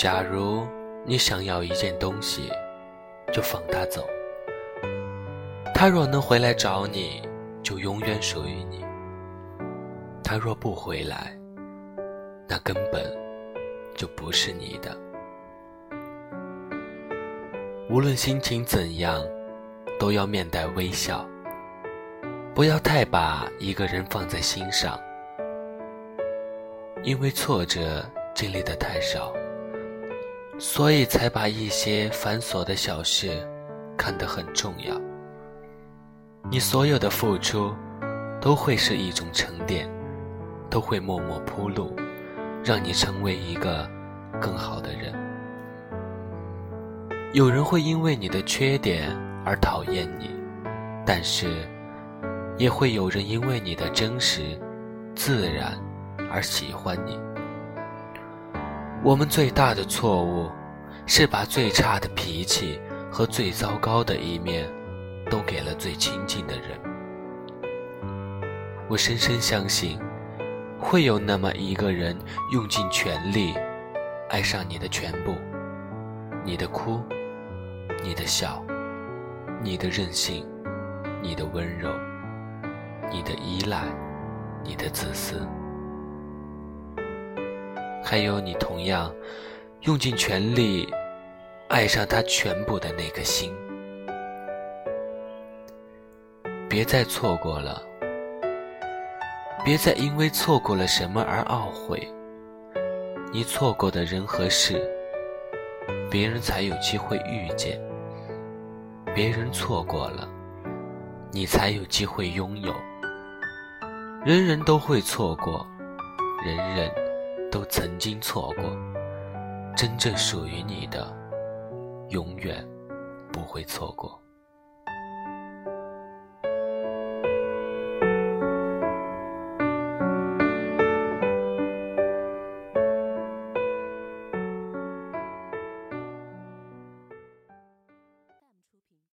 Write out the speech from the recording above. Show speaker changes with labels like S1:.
S1: 假如你想要一件东西，就放它走。它若能回来找你，就永远属于你；它若不回来，那根本就不是你的。无论心情怎样，都要面带微笑，不要太把一个人放在心上，因为挫折经历的太少。所以才把一些繁琐的小事看得很重要。你所有的付出，都会是一种沉淀，都会默默铺路，让你成为一个更好的人。有人会因为你的缺点而讨厌你，但是，也会有人因为你的真实、自然而喜欢你。我们最大的错误，是把最差的脾气和最糟糕的一面，都给了最亲近的人。我深深相信，会有那么一个人用尽全力，爱上你的全部：你的哭，你的笑，你的任性，你的温柔，你的依赖，你的自私。还有你同样用尽全力爱上他全部的那颗心，别再错过了，别再因为错过了什么而懊悔。你错过的人和事，别人才有机会遇见；别人错过了，你才有机会拥有。人人都会错过，人人。都曾经错过，真正属于你的，永远不会错过。